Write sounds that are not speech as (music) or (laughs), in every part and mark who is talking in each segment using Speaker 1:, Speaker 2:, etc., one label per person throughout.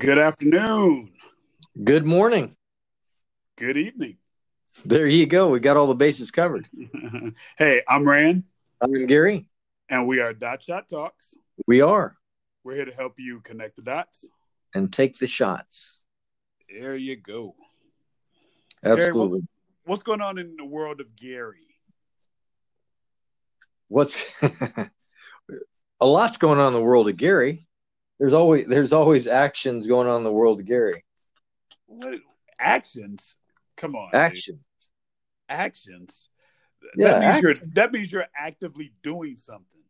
Speaker 1: Good afternoon.
Speaker 2: Good morning.
Speaker 1: Good evening.
Speaker 2: There you go. We got all the bases covered. (laughs)
Speaker 1: hey, I'm Rand.
Speaker 2: I'm Gary.
Speaker 1: And we are Dot Shot Talks.
Speaker 2: We are.
Speaker 1: We're here to help you connect the dots
Speaker 2: and take the shots.
Speaker 1: There you go.
Speaker 2: Absolutely.
Speaker 1: Gary, what's going on in the world of Gary?
Speaker 2: What's (laughs) a lot's going on in the world of Gary. There's always there's always actions going on in the world Gary.
Speaker 1: What actions? Come on.
Speaker 2: Actions.
Speaker 1: Dude. Actions.
Speaker 2: Yeah,
Speaker 1: that means
Speaker 2: act-
Speaker 1: you're that means you're actively doing something.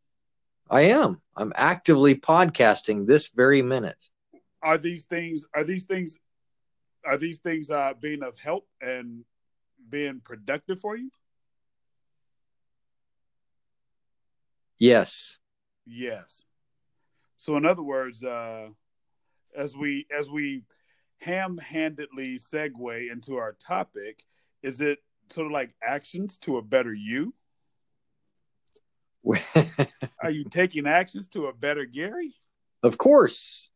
Speaker 2: I am. I'm actively podcasting this very minute.
Speaker 1: Are these things are these things are these things uh being of help and being productive for you?
Speaker 2: Yes.
Speaker 1: Yes. So in other words, uh as we as we ham-handedly segue into our topic, is it sort of like actions to a better you? (laughs) Are you taking actions to a better Gary?
Speaker 2: Of course.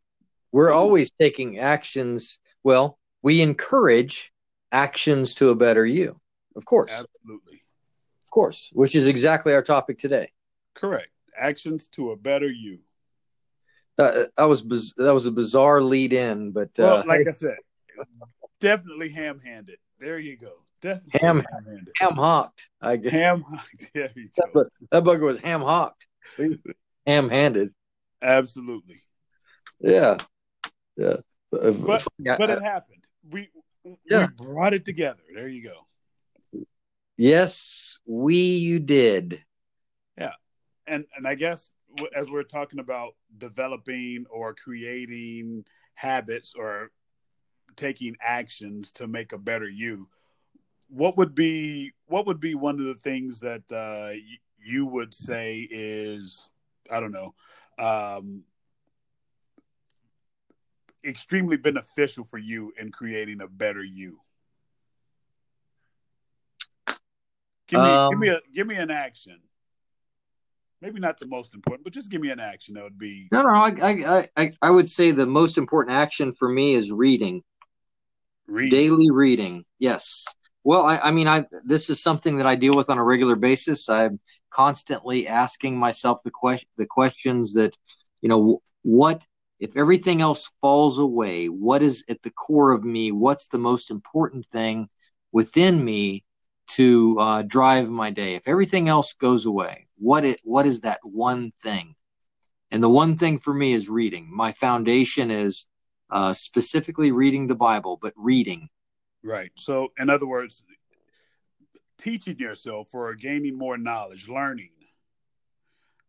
Speaker 2: We're always taking actions. Well, we encourage actions to a better you. Of course.
Speaker 1: Absolutely.
Speaker 2: Of course, which is exactly our topic today.
Speaker 1: Correct. Actions to a better you.
Speaker 2: Uh, that was biz- that was a bizarre lead in, but
Speaker 1: Well,
Speaker 2: uh,
Speaker 1: like I said, definitely ham-handed. There you go. Definitely
Speaker 2: Ham-
Speaker 1: ham-handed.
Speaker 2: ham hocked. I guess
Speaker 1: Ham. Hocked. (laughs) There you
Speaker 2: that,
Speaker 1: go.
Speaker 2: that bugger was ham hocked, ham handed.
Speaker 1: Absolutely.
Speaker 2: Yeah, yeah. Uh,
Speaker 1: But-
Speaker 2: yeah,
Speaker 1: But it happened. We
Speaker 2: Yeah.
Speaker 1: we brought it together. There you go.
Speaker 2: yes, we you did. Yeah.
Speaker 1: And and I guess as we're talking about developing or creating habits or taking actions to make a better you, what would be what would be one of the things that uh, you would say is I don't know um, extremely beneficial for you in creating a better you? Give me give
Speaker 2: Um,
Speaker 1: me a give me an action. Maybe not the most important, but just give me an action that would be
Speaker 2: No, no. I, I, I, I would say the most important action for me is reading.
Speaker 1: read.
Speaker 2: daily reading yes well I, I mean i this is something that i deal with on a regular basis i'm constantly asking myself the question the questions that you know what if everything else falls away what is at the core of me what's the most important thing within me to uh, drive my day if everything else goes away what it what is that one thing and the one thing for me is reading my foundation is uh, specifically reading the Bible, but reading.
Speaker 1: Right. So, in other words, teaching yourself or gaining more knowledge, learning,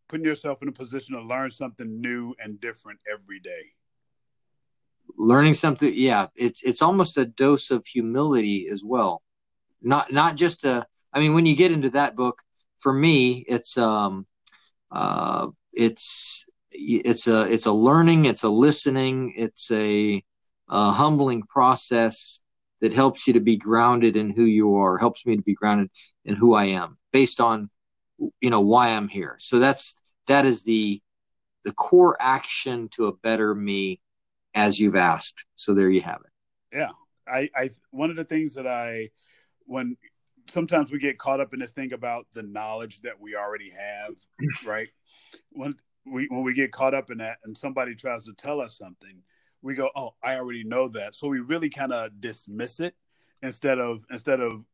Speaker 1: putting yourself in a position to learn something new and different every day.
Speaker 2: learning something. Yeah, it's it's almost a dose of humility as well. Not not just a. I mean, when you get into that book, for me, it's um, uh, it's it's a it's a learning, it's a listening, it's a, a humbling process that helps you to be grounded in who you are. Helps me to be grounded in who I am, based on you know why I'm here. So that's that is the the core action to a better me as you've asked. So there you have it.
Speaker 1: Yeah. I, I, one of the things that I, when sometimes we get caught up in this thing about the knowledge that we already have, (clears throat) right? When we, when we get caught up in that and somebody tries to tell us something, we go, "Oh, I already know that." So we really kind of dismiss it instead of instead of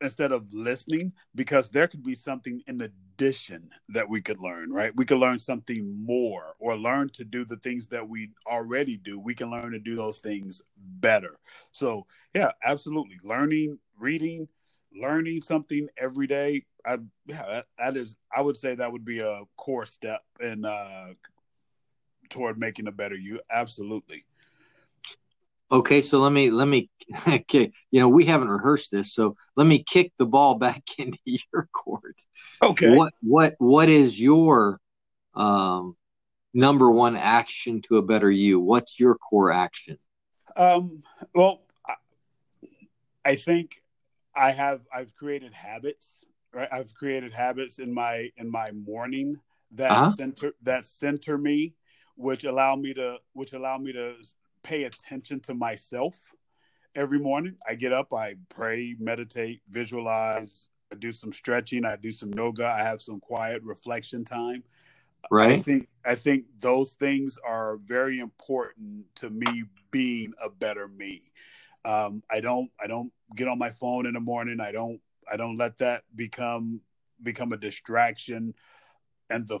Speaker 1: instead of listening because there could be something in addition that we could learn, right? We could learn something more or learn to do the things that we already do. We can learn to do those things better. So, yeah, absolutely. Learning, reading, learning something every day. I yeah, that, is I would say that would be a core step in uh toward making a better you. Absolutely.
Speaker 2: Okay, so let me let me (laughs) kick. You know, we haven't rehearsed this, so let me kick the ball (laughs) back into your court.
Speaker 1: Okay.
Speaker 2: What what what is your um, number one action to a better you? What's your core action?
Speaker 1: Um, well, I think I have I've created habits, right? I've created habits in my in my morning that
Speaker 2: Uh-huh.
Speaker 1: center that center me, which allow me to which allow me to pay attention to myself every morning. I get up, I pray, meditate, visualize, I do some stretching, I do some yoga, I have some quiet reflection time.
Speaker 2: Right.
Speaker 1: I think I think those things are very important to me being a better me. Um, I don't I don't get on my phone in the morning. I don't I don't let that become become a distraction and the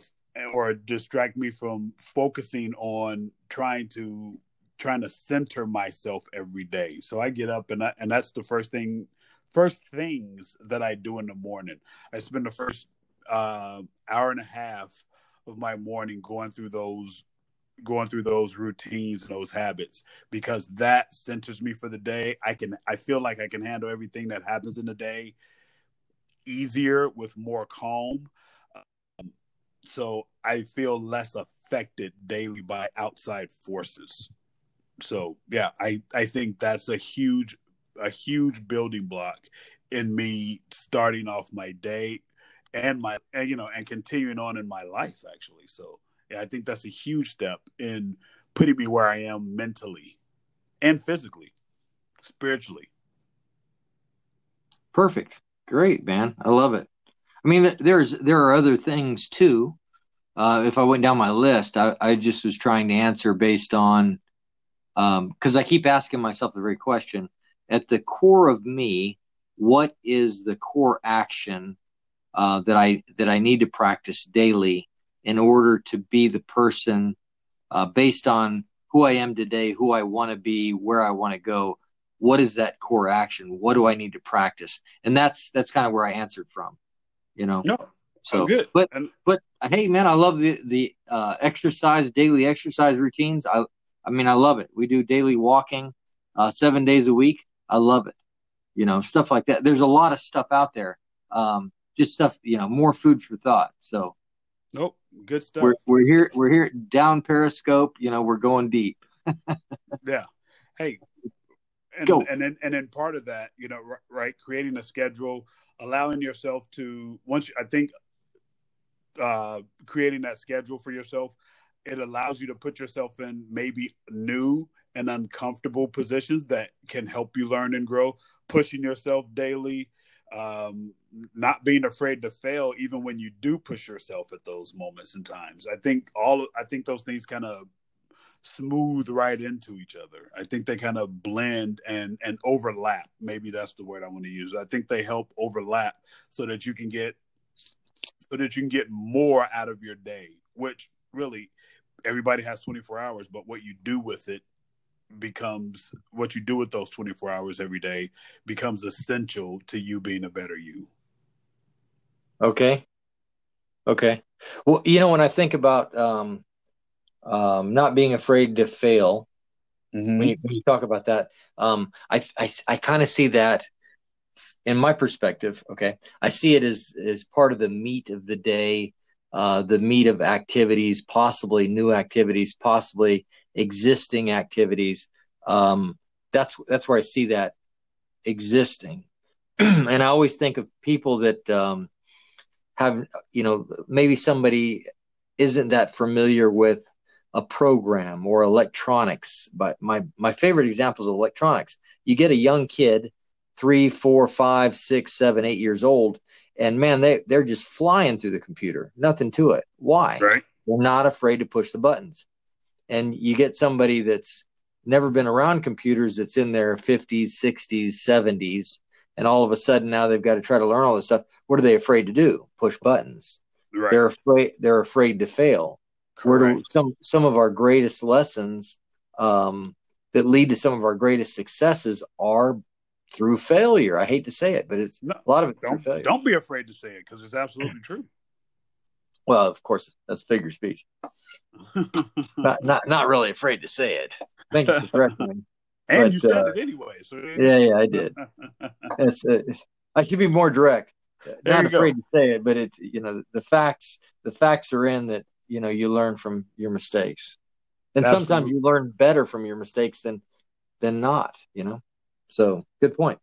Speaker 1: or distract me from focusing on trying to trying to center myself every day. So I get up and I, and that's the first thing first things that I do in the morning. I spend the first uh, hour and a half of my morning going through those going through those routines and those habits because that centers me for the day. I can I feel like I can handle everything that happens in the day easier with more calm. Um, so I feel less affected daily by outside forces. So yeah, I I think that's a huge a huge building block in me starting off my day and my and you know and continuing on in my life actually. So I think that's a huge step in putting me where I am mentally and physically, spiritually.
Speaker 2: Perfect. Great, man. I love it. I mean, there's there are other things too. Uh, if I went down my list, I, I just was trying to answer based on because um, I keep asking myself the very question: at the core of me, what is the core action uh, that I that I need to practice daily in order to be the person uh, based on who I am today, who I want to be, where I want to go. What is that core action? What do I need to practice? And that's that's kind of where I answered from. You know.
Speaker 1: No.
Speaker 2: So
Speaker 1: good.
Speaker 2: But
Speaker 1: and,
Speaker 2: but hey man, I love the the uh, exercise daily exercise routines. I I mean I love it. We do daily walking, uh, seven days a week. I love it. You know stuff like that. There's a lot of stuff out there. Um, just stuff you know more food for thought. So
Speaker 1: Nope. Good stuff.
Speaker 2: We're, we're here. We're here down Periscope. You know, we're going deep. (laughs)
Speaker 1: yeah. Hey. And,
Speaker 2: Go.
Speaker 1: and then and then part of that, you know, right, creating a schedule, allowing yourself to once I think uh creating that schedule for yourself, it allows you to put yourself in maybe new and uncomfortable positions that can help you learn and grow, pushing yourself daily, um, not being afraid to fail even when you do push yourself at those moments and times. I think all i think those things kind of smooth right into each other. I think they kind of blend and and overlap. Maybe that's the word i want to use. I think they help overlap so that you can get so that you can get more out of your day which really everybody has 24 hours but what you do with it becomes what you do with those 24 hours every day becomes essential to you being a better you.
Speaker 2: Okay. Okay. Well, you know, when I think about um, um, not being afraid to fail, mm-hmm. when, you, when, you, talk about that, um, I, I, I kind of see that in my perspective. Okay. I see it as, as part of the meat of the day, uh, the meat of activities, possibly new activities, possibly existing activities. Um, that's that's where I see that existing, (clears throat) and I always think of people that um, have you know maybe somebody isn't that familiar with a program or electronics. But my my favorite example is electronics. You get a young kid, three, four, five, six, seven, eight years old, and man, they they're just flying through the computer. Nothing to it. Why?
Speaker 1: Right.
Speaker 2: They're not afraid to push the buttons and you get somebody that's never been around computers that's in their 50s 60s 70s and all of a sudden now they've got to try to learn all this stuff what are they afraid to do push buttons right. they're afraid they're afraid to fail Correct. where do some some of our greatest lessons um, that lead to some of our greatest successes are through failure i hate to say it but it's no, a lot of it's through failure
Speaker 1: don't be afraid to say it because it's absolutely true
Speaker 2: well, of course, that's figure speech. (laughs) not, not not really afraid to say it. Thank you for correcting me. (laughs)
Speaker 1: And but, you said uh, it anyway. So
Speaker 2: yeah, yeah, I did. (laughs) it's, it's, I should be more direct. Not afraid go. to say it, but it's you know the facts. The facts are in that you know you learn from your mistakes, and Absolutely. sometimes you learn better from your mistakes than than not. You know, so good point.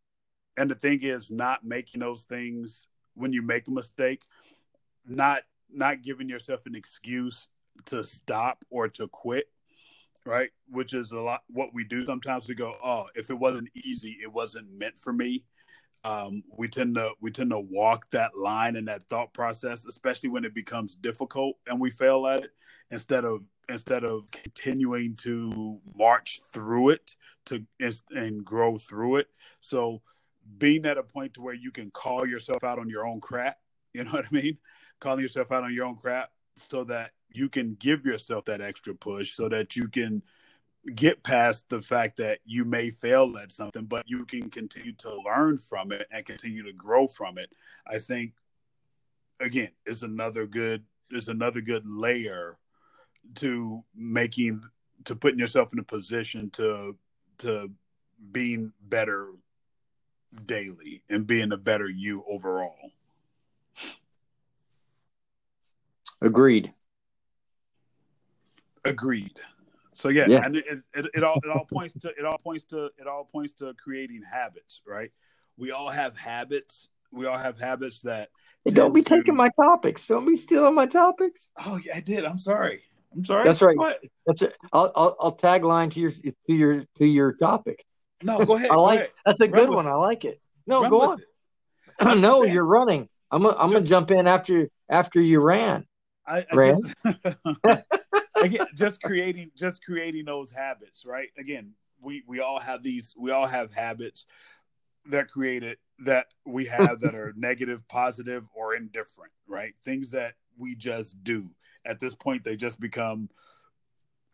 Speaker 1: And the thing is, not making those things when you make a mistake, not not giving yourself an excuse to stop or to quit right? Which is a lot what we do sometimes. We go, oh, if it wasn't easy, it wasn't meant for me. Um, we tend to we tend to walk that line and that thought process, especially when it becomes difficult and we fail at it, instead of instead of continuing to march through it to and grow through it. So being at a point to where you can call yourself out on your own crap, (laughs) you know what I mean? Calling yourself out on your own crap so that you can give yourself that extra push so that you can get past the fact that you may fail at something, but you can continue to learn from it and continue to grow from it. I think again is another good is another good layer to making to putting yourself in a position to to being better daily and being a better you overall.
Speaker 2: Agreed.
Speaker 1: Agreed. So yeah, yeah. and it, it, it, all it all points to it all points to it all points to creating habits, right? We all have habits. We all have habits that.
Speaker 2: Don't be to... taking my topics. Don't be stealing my topics.
Speaker 1: Oh yeah, I did. I'm sorry. I'm sorry.
Speaker 2: That's right. What? That's it. I'll, I'll I'll tagline to your to your to your topic.
Speaker 1: No, go ahead. (laughs)
Speaker 2: I like
Speaker 1: ahead.
Speaker 2: that's a Run good one. It. I like it. No, Run go on. (clears throat) no, you're running. I'm a, I'm gonna jump in after after you ran.
Speaker 1: I, I ran. Just, (laughs) (laughs) again, just creating just creating those habits, right? Again, we we all have these. We all have habits that created that we have that are (laughs) negative, positive, or indifferent, right? Things that we just do. At this point, they just become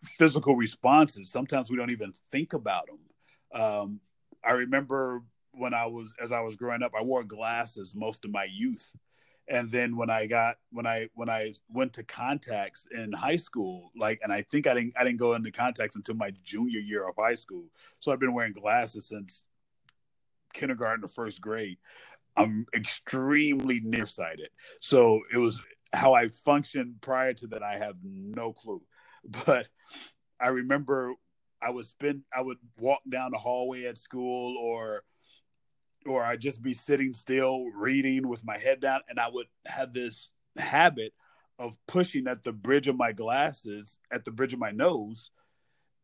Speaker 1: physical responses. Sometimes we don't even think about them. Um, I remember when I was as I was growing up, I wore glasses most of my youth. And then when I got when I when I went to contacts in high school, like and I think I didn't I didn't go into contacts until my junior year of high school. So I've been wearing glasses since kindergarten or first grade. I'm extremely nearsighted. So it was how I functioned prior to that I have no clue. (laughs) But I remember I would spend I would walk down the hallway at school or or I'd just be sitting still reading with my head down, and I would have this habit of pushing at the bridge of my glasses, at the bridge of my nose,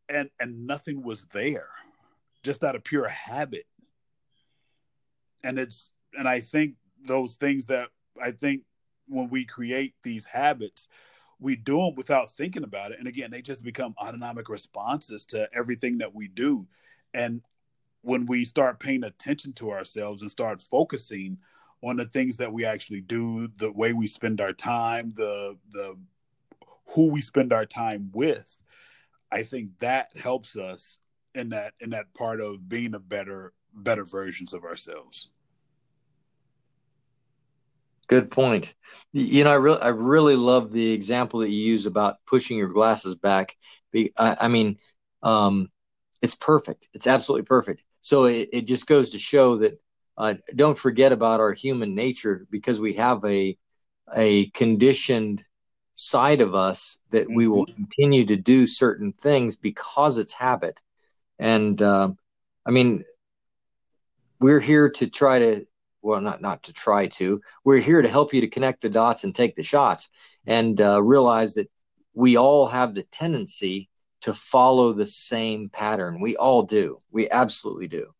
Speaker 1: and and nothing was there, just out of pure habit. And it's and I think those things that I think when we create these habits, we do them without thinking about it, and again, they just become autonomic responses to everything that we do. And when we start paying attention to ourselves and start focusing on the things that we actually do, the way we spend our time, the the who we spend our time with, I think that helps us in that in that part of being a better better versions of ourselves.
Speaker 2: Good point. You know, I really I really love the example that you use about pushing your glasses back. I, I mean, um, it's perfect. It's absolutely perfect. So it, it just goes to show that uh, don't forget about our human nature because we have a a conditioned side of us that mm-hmm. we will mm-hmm. continue to do certain things because it's habit. And uh, I mean, we're here to try to well, not not to try to. We're here to help you to connect the dots and take the shots and uh, realize that we all have the tendency to follow the same pattern. We all do. We absolutely do.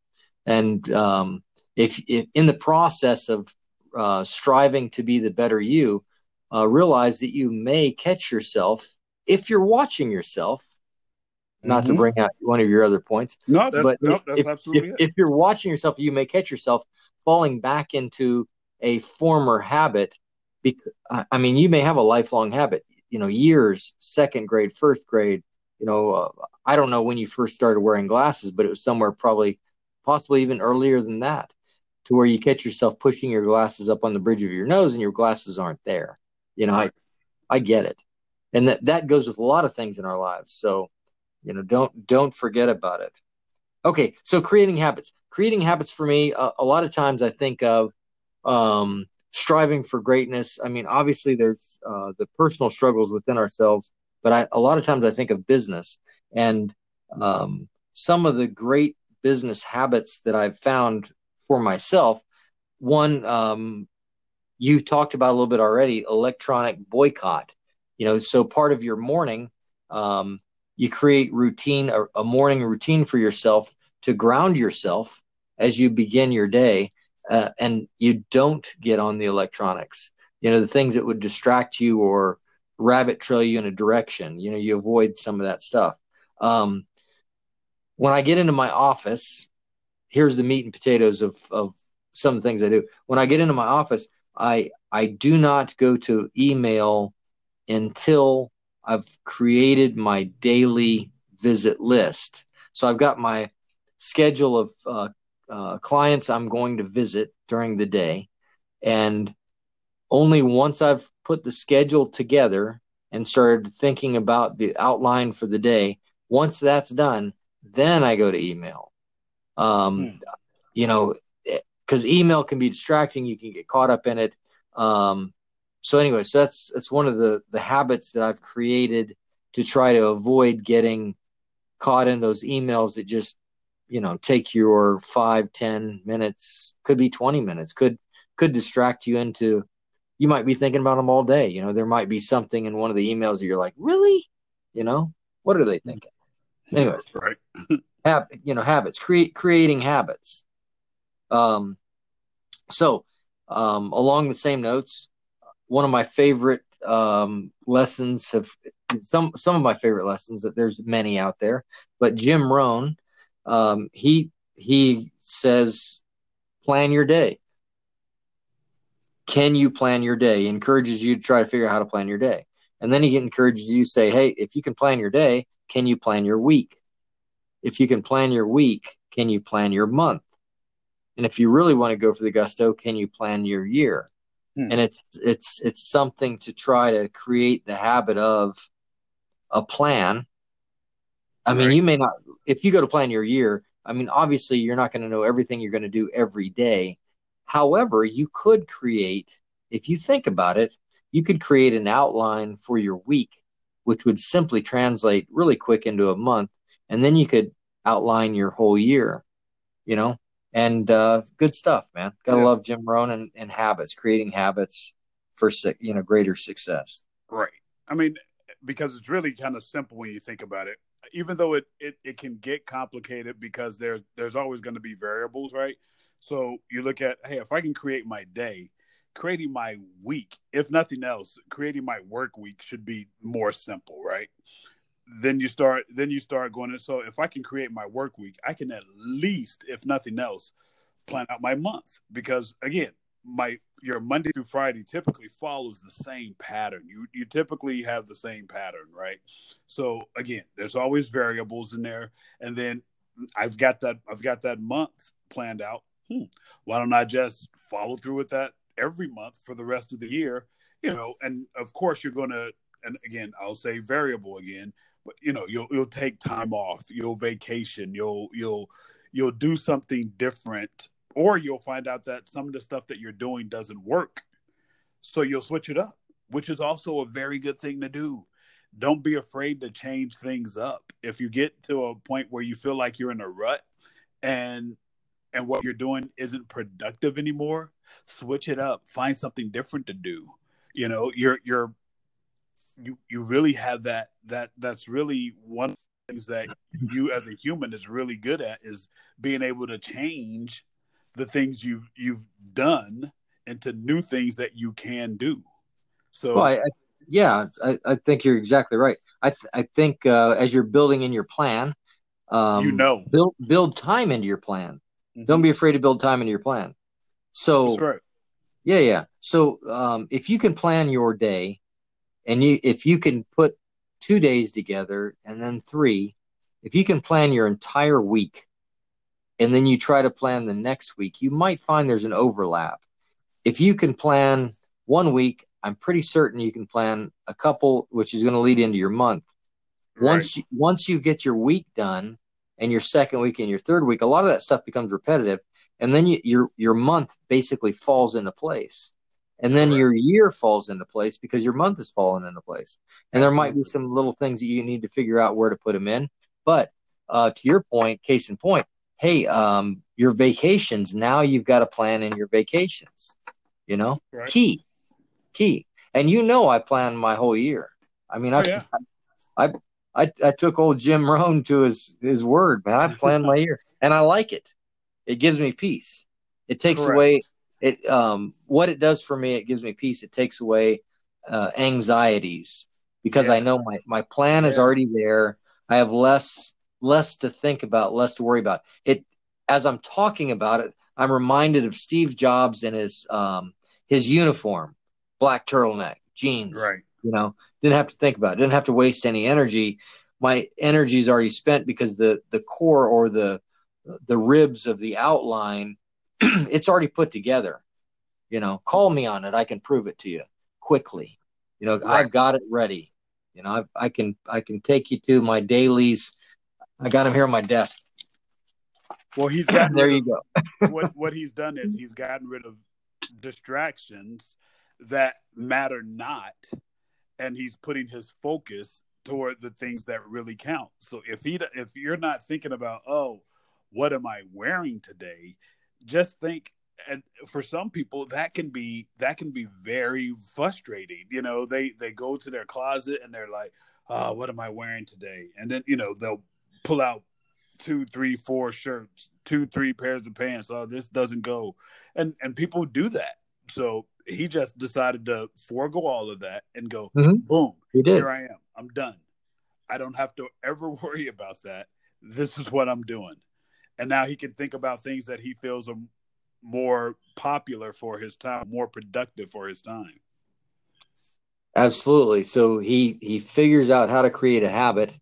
Speaker 2: And um, if, if, in the process of uh, striving to be the better you, uh, realize that you may catch yourself if you're watching yourself. Not mm-hmm. to bring out one of your other points.
Speaker 1: No, that's,
Speaker 2: but
Speaker 1: no, that's
Speaker 2: if,
Speaker 1: absolutely
Speaker 2: if, if you're watching yourself, you may catch yourself falling back into a former habit. Because, I mean, you may have a lifelong habit, you know, years, second grade, first grade, you know, uh, I don't know when you first started wearing glasses, but it was somewhere probably, possibly even earlier than that, to where you catch yourself pushing your glasses up on the bridge of your nose and your glasses aren't there. You know, I, I get it, and that that goes with a lot of things in our lives. So, you know, don't don't forget about it. Okay, so creating habits. Creating habits for me, uh, a lot of times I think of um, striving for greatness. I mean, obviously, there's uh, the personal struggles within ourselves but I, a lot of times I think of business and um, some of the great business habits that I've found for myself. One, um, you talked about a little bit already, electronic boycott. You know, so part of your morning, um, you create routine, a, a morning routine for yourself to ground yourself as you begin your day, uh, and you don't get on the electronics. You know, the things that would distract you or rabbit trail you in a direction. You know, you avoid some of that stuff. Um, when I get into my office, here's the meat and potatoes of of some of the things I do. When I get into my office, I I do not go to email until I've created my daily visit list. So I've got my schedule of uh, uh, clients I'm going to visit during the day, and only once I've put the schedule together and started thinking about the outline for the day, once that's done, then I go to email. Um, hmm. You know, because email can be distracting. You can get caught up in it. Um, so anyway, so that's that's one of the the habits that I've created to try to avoid getting caught in those emails that just you know take your five ten minutes could be 20 minutes could could distract you into you might be thinking about them all day. You know there might be something in one of the emails that you're like really? You know? What are they thinking? Anyways.
Speaker 1: Right. (laughs)
Speaker 2: Have you know habits create creating habits. Um so um along the same notes one of my favorite um lessons have some some of my favorite lessons that there's many out there but jim rohn um he he says plan your day can you plan your day he encourages you to try to figure out how to plan your day and then he encourages you to say hey if you can plan your day can you plan your week if you can plan your week, can you plan your month? And if you really want to go for the gusto, can you plan your year? Hmm. And it's it's it's something to try to create the habit of a plan. I mean, you may not if you go to plan your year, I mean, obviously you're not going to know everything you're going to do every day. However, you could create if you think about it, you could create an outline for your week which would simply translate really quick into a month and then you could outline your whole year, you know. And uh, good stuff, man. Gotta yeah. love Jim Rohn and, and habits, creating habits for you know greater success.
Speaker 1: Right. I mean, because it's really kind of simple when you think about it. Even though it it, it can get complicated because there's there's always going to be variables, right? So you look at, hey, if I can create my day, creating my week, if nothing else, creating my work week should be more simple, right? then you start then you start going so if i can create my work week i can at least if nothing else plan out my month. Because again my your monday through friday typically follows the same pattern. You you typically have the same pattern right? So again there's always variables in there. And then i've got that i've got that month planned out hmm, why don't i just follow through with that every month for the rest of the year you know and of course you're going to and again i'll say variable again but you know you'll you'll take time off you'll vacation you'll you'll you'll do something different or you'll find out that some of the stuff that you're doing doesn't work. So you'll switch it up which is also a very good thing to do. Don't be afraid to change things up. If you get to a point where you feel like you're in a rut and and what you're doing isn't productive anymore switch it up find something different to do you know you're you're you you really have that that that's really one of the things that you as a human is really good at is being able to change the things you've you've done into new things that you can do. So
Speaker 2: well, I, I, yeah, I, I, think you're exactly right. I th- I think uh, as you're building in your plan, um,
Speaker 1: you know,
Speaker 2: build build time into your plan. Mm-hmm. Don't be afraid to build time into your plan. So
Speaker 1: right.
Speaker 2: yeah, yeah. So um, if you can plan your day and you if you can put two days together and then three if you can plan your entire week and then you try to plan the next week you might find there's an overlap if you can plan one week i'm pretty certain you can plan a couple which is going to lead into your month right. once you once you get your week done and your second week and your third week a lot of that stuff becomes repetitive and then you, your your month basically falls into place. And then your year falls into place because your month has fallen into place. And there might be some little things that you need to figure out where to put them in. But uh, to your point case in point hey um, your vacations now you've got a plan in your vacations you know? Right. key. Key. And you know i plan my whole year. I mean oh, I,
Speaker 1: yeah.
Speaker 2: I I, I I took old Jim Rohn to his his word, man. I plan my year, and I like it. It gives me peace. It takes Correct. away it. Um, what it does for me, it gives me peace. It takes away uh, anxieties because yes. I know my my plan is already there. I have less less to think about, less to worry about. It as I'm talking about it, I'm reminded of Steve Jobs and his um, his uniform, black turtleneck, jeans.
Speaker 1: Right.
Speaker 2: You know, didn't have to think about it. Didn't have to waste any energy. My energy is already spent because the the core or the the ribs of the outline, (clears throat) it's already put together. You know, call me on it. I can prove it to you quickly. You know, right. I've got it ready. You know, I, I can I can take you to my dailies. I got them here on my desk.
Speaker 1: Well, he's got (clears throat)
Speaker 2: there. You go. (laughs)
Speaker 1: what what he's done is he's gotten rid of distractions that matter not, and he's putting his focus toward the things that really count. So if he if you're not thinking about oh, what am I wearing today, just think and for some people that can be that can be very frustrating you know they they go to their closet and they're like oh what am i wearing today and then you know they'll pull out two, three, four shirts, two, three pairs of pants. Oh, this doesn't go, and and people do that. So he just decided to forego all of that and go, mm-hmm. boom,
Speaker 2: he did.
Speaker 1: here I am. I'm done. I don't have to ever (laughs) worry about that. This is what I'm doing. And now he can think about things that he feels are more popular for his time, more productive for his time.
Speaker 2: Absolutely. So he he figures out how to create a habit,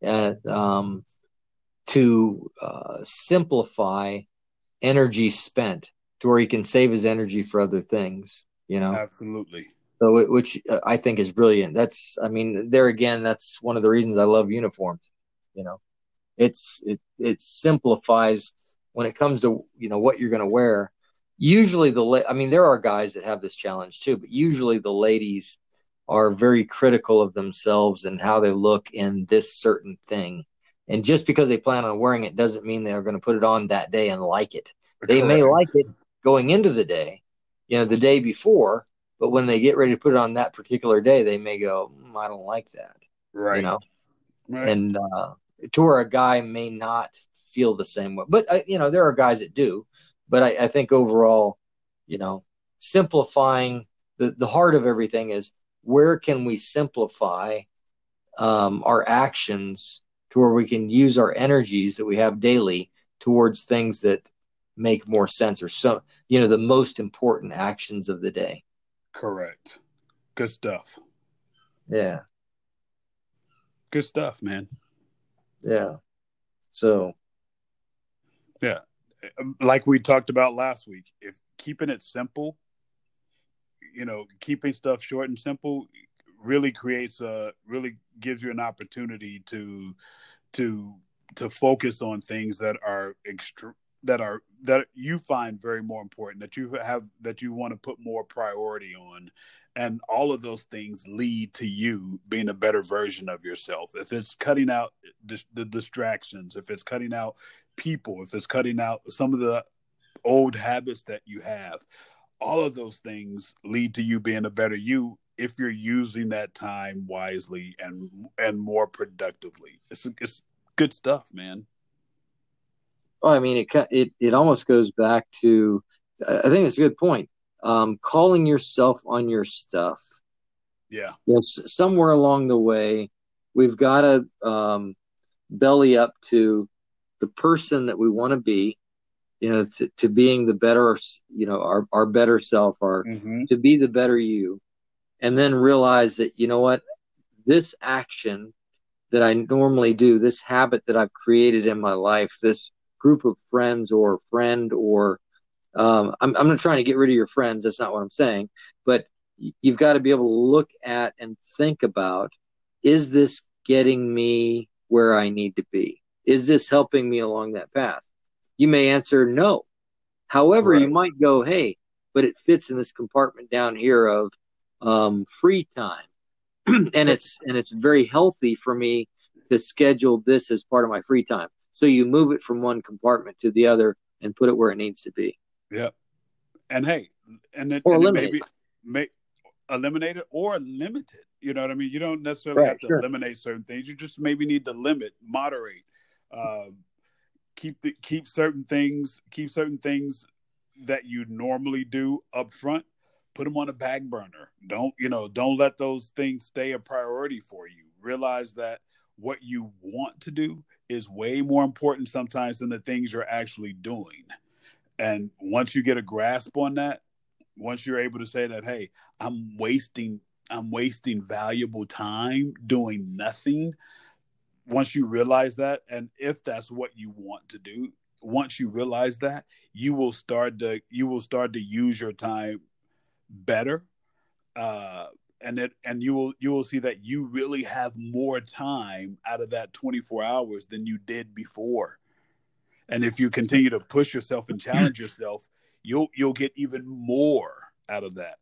Speaker 2: and um, to uh, simplify energy spent to where he can save his energy for other things you know?
Speaker 1: Absolutely.
Speaker 2: So it, which uh, i think is brilliant. That's i mean there again that's one of the reasons i love uniforms you know? It's it it simplifies when it comes to you know what you're going to wear. Usually the i mean there are guys that have this challenge too but usually the ladies are very critical of themselves and how they look in this certain thing. And just because they plan on wearing it doesn't mean they're going to put it on that day and like it. They may like it going into the day, you know, the day before, but when they get ready to put it on that particular day, they may go, mm, I don't like that.
Speaker 1: Right.
Speaker 2: You know,
Speaker 1: right.
Speaker 2: and uh, to where a guy may not feel the same way. But, uh, you know, there are guys that do. But I, I think overall, you know, simplifying the, the heart of everything is where can we simplify um, our actions to where we can use our energies that we have daily towards things that make more sense or so you know the most important actions of the day.
Speaker 1: Correct. Good stuff.
Speaker 2: Yeah.
Speaker 1: Good stuff man.
Speaker 2: Yeah. So.
Speaker 1: Yeah. Like we talked about last week if keeping it simple you know keeping stuff short and simple really creates a really gives you an opportunity to to to focus on things that are extra that are that you find very more important that you have that you want to put more priority on and all of those things lead to you being a better version of yourself if it's cutting out the distractions if it's cutting out people if it's cutting out some of the old habits that you have all of those things lead to you being a better you if you're using that time wisely and and more productively. It's it's good stuff, man.
Speaker 2: Well, I mean, it it it almost goes back to. I think it's a good point. Um, calling yourself on your stuff.
Speaker 1: Yeah.
Speaker 2: Somewhere along the way, we've got to um, belly up to the person that we want to be. You know, to, to being the better, you know, our, our better self, our mm-hmm. to be the better you and then realize that you know what this action that I normally do, this habit that I've created in my life, this group of friends or friend or um, I'm, I'm not trying to get rid of your friends. That's not what I'm saying. But you've got to be able to look at and think about is this getting me where I need to be? Is this helping me along that path? You may answer no. However, right. you might go, hey, but it fits in this compartment down here of um, free time, (clears throat) and it's and it's very healthy for me to schedule this as part of my free time. So you move it from one compartment to the other and put it where it needs to be.
Speaker 1: Yeah, and hey, and then
Speaker 2: or
Speaker 1: and
Speaker 2: eliminate.
Speaker 1: maybe may, eliminate it or limit it. You know what I mean? You don't necessarily
Speaker 2: Right,
Speaker 1: have to
Speaker 2: sure.
Speaker 1: eliminate certain things. You just maybe need to limit, moderate, um, keep the keep certain things, keep certain things that you normally do up front. Put them on a back burner. Don't you know? Don't let those things stay a priority for you. Realize that what you want to do is way more important sometimes than the things you're actually doing. And once you get a grasp on that, once you're able to say that, hey, I'm wasting I'm wasting valuable time doing nothing. Once you realize that, and if that's what you want to do, once you realize that, you will start to you will start to use your time better. Uh and it and you will you will see that you really have more time out of that 24 hours than you did before. And if you continue to push yourself and challenge (clears throat) yourself, you'll you'll get even more out of that.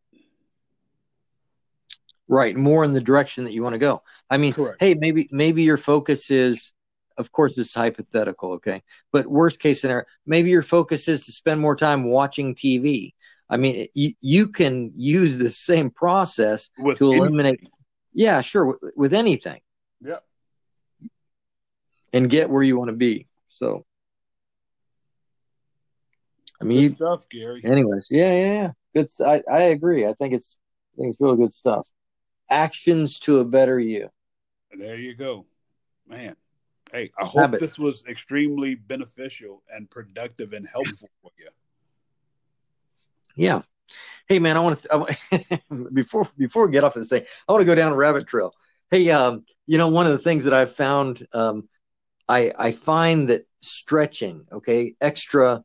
Speaker 2: right more in the direction that you want to go i mean
Speaker 1: Correct.
Speaker 2: hey maybe maybe your focus is of course this is hypothetical okay but worst case scenario maybe your focus is to spend more time watching tv i mean you, you can use the same process
Speaker 1: With
Speaker 2: to eliminate
Speaker 1: anything.
Speaker 2: yeah sure with, with anything
Speaker 1: Yep.
Speaker 2: and get where you want to be so i mean you,
Speaker 1: stuff, Gary.
Speaker 2: anyways yeah yeah yeah good I, I agree i think it's i think it's really good stuff actions to a better you
Speaker 1: There you go. Man. Hey, I hope
Speaker 2: Habits.
Speaker 1: this was extremely beneficial and productive and helpful for you.
Speaker 2: Yeah. Hey man, I want to (laughs) before before we get off this thing, I want to go down a rabbit trail. Hey, um, you know, one of the things that I've found, um, I I find that stretching, okay, extra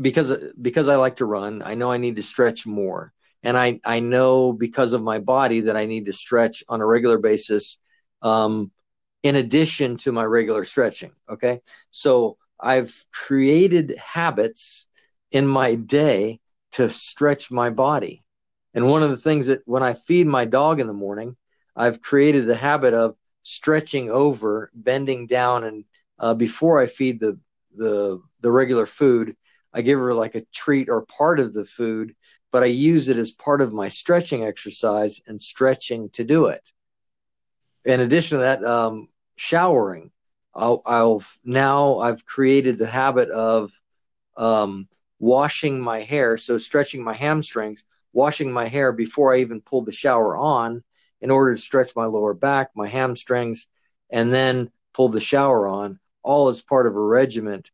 Speaker 2: because because I like to run, I know I need to stretch more, and I I know because of my body that I need to stretch on a regular basis, um, in addition to my regular stretching. Okay, so I've created habits in my day to stretch my body. And one of the things that when I feed my dog in the morning, I've created the habit of stretching over, bending down, and uh, before I feed the the the regular food, I give her like a treat or part of the food, but I use it as part of my stretching exercise and stretching to do it. In addition to that, um, showering. I'll, I'll now I've created the habit of um, washing my hair, so stretching my hamstrings, washing my hair before I even pull the shower on in order to stretch my lower back, my hamstrings, and then pull the shower on, all as part of a regiment,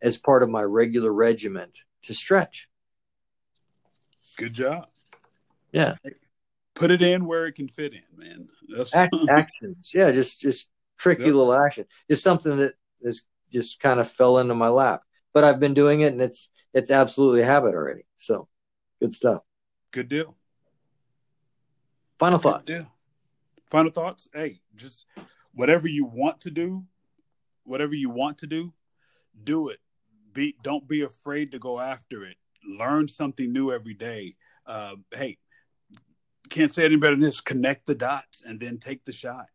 Speaker 2: as part of my regular regiment to stretch.
Speaker 1: Good job.
Speaker 2: Yeah.
Speaker 1: Put it in where it can fit in, man. That's
Speaker 2: Act, actions. Yeah, just just tricky
Speaker 1: Yep.
Speaker 2: little action. Just something that is just kind of fell into my lap. But I've been doing it and it's it's absolutely a habit already. So good stuff.
Speaker 1: good deal.
Speaker 2: Final
Speaker 1: Good
Speaker 2: thoughts.
Speaker 1: deal. Final thoughts? Hey, just whatever you want to do, whatever you want to do, do it. Be don't be afraid to go after it. Learn something new every day. Uh, hey, can't say any better than this. Connect the dots and then take the shot.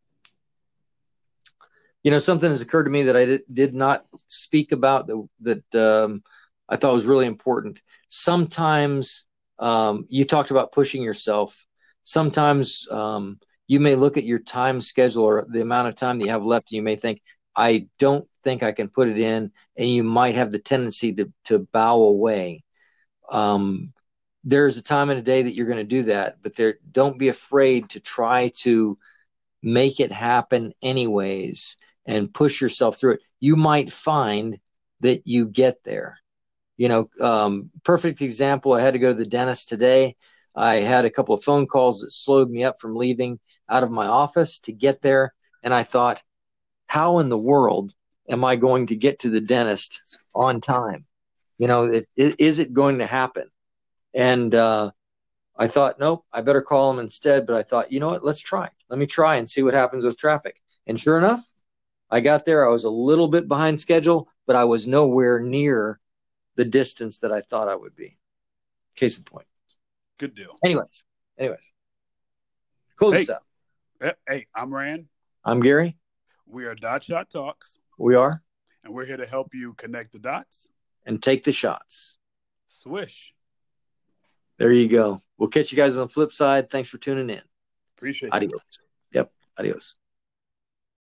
Speaker 2: You know, something has occurred to me that I did, did not speak about that, that um, I thought was really important. Sometimes um, you talked about pushing yourself. Sometimes um, you may look at your time schedule or the amount of time that you have left. And you may think, I don't think I can put it in, and you might have the tendency to to bow away. Um, there's a time in a day that you're going to do that, but there don't be afraid to try to make it happen anyways and push yourself through it. You might find that you get there. You know, um, perfect example. I had to go to the dentist today. I had a couple of phone calls that slowed me up from leaving out of my office to get there. And I thought, how in the world am I going to get to the dentist on time? You know, it, it, is it going to happen? And uh, I thought, nope, I better call him instead. But I thought, you know what? Let's try. Let me try and see what happens with traffic. And sure enough, I got there. I was a little bit behind schedule, but I was nowhere near the distance that I thought I would be. Case in point.
Speaker 1: Good deal.
Speaker 2: Anyways, anyways, close
Speaker 1: Hey.
Speaker 2: this.
Speaker 1: Eh, Hey, I'm Rand.
Speaker 2: I'm Gary.
Speaker 1: We are Dot Shot Talks,
Speaker 2: We are,
Speaker 1: and we're here to help you connect the dots.
Speaker 2: and take the shots.
Speaker 1: Swish.
Speaker 2: There you go. we'll catch you guys on the flip side. Thanks for tuning in.
Speaker 1: Appreciate it.
Speaker 2: Adios. Yep. Adios.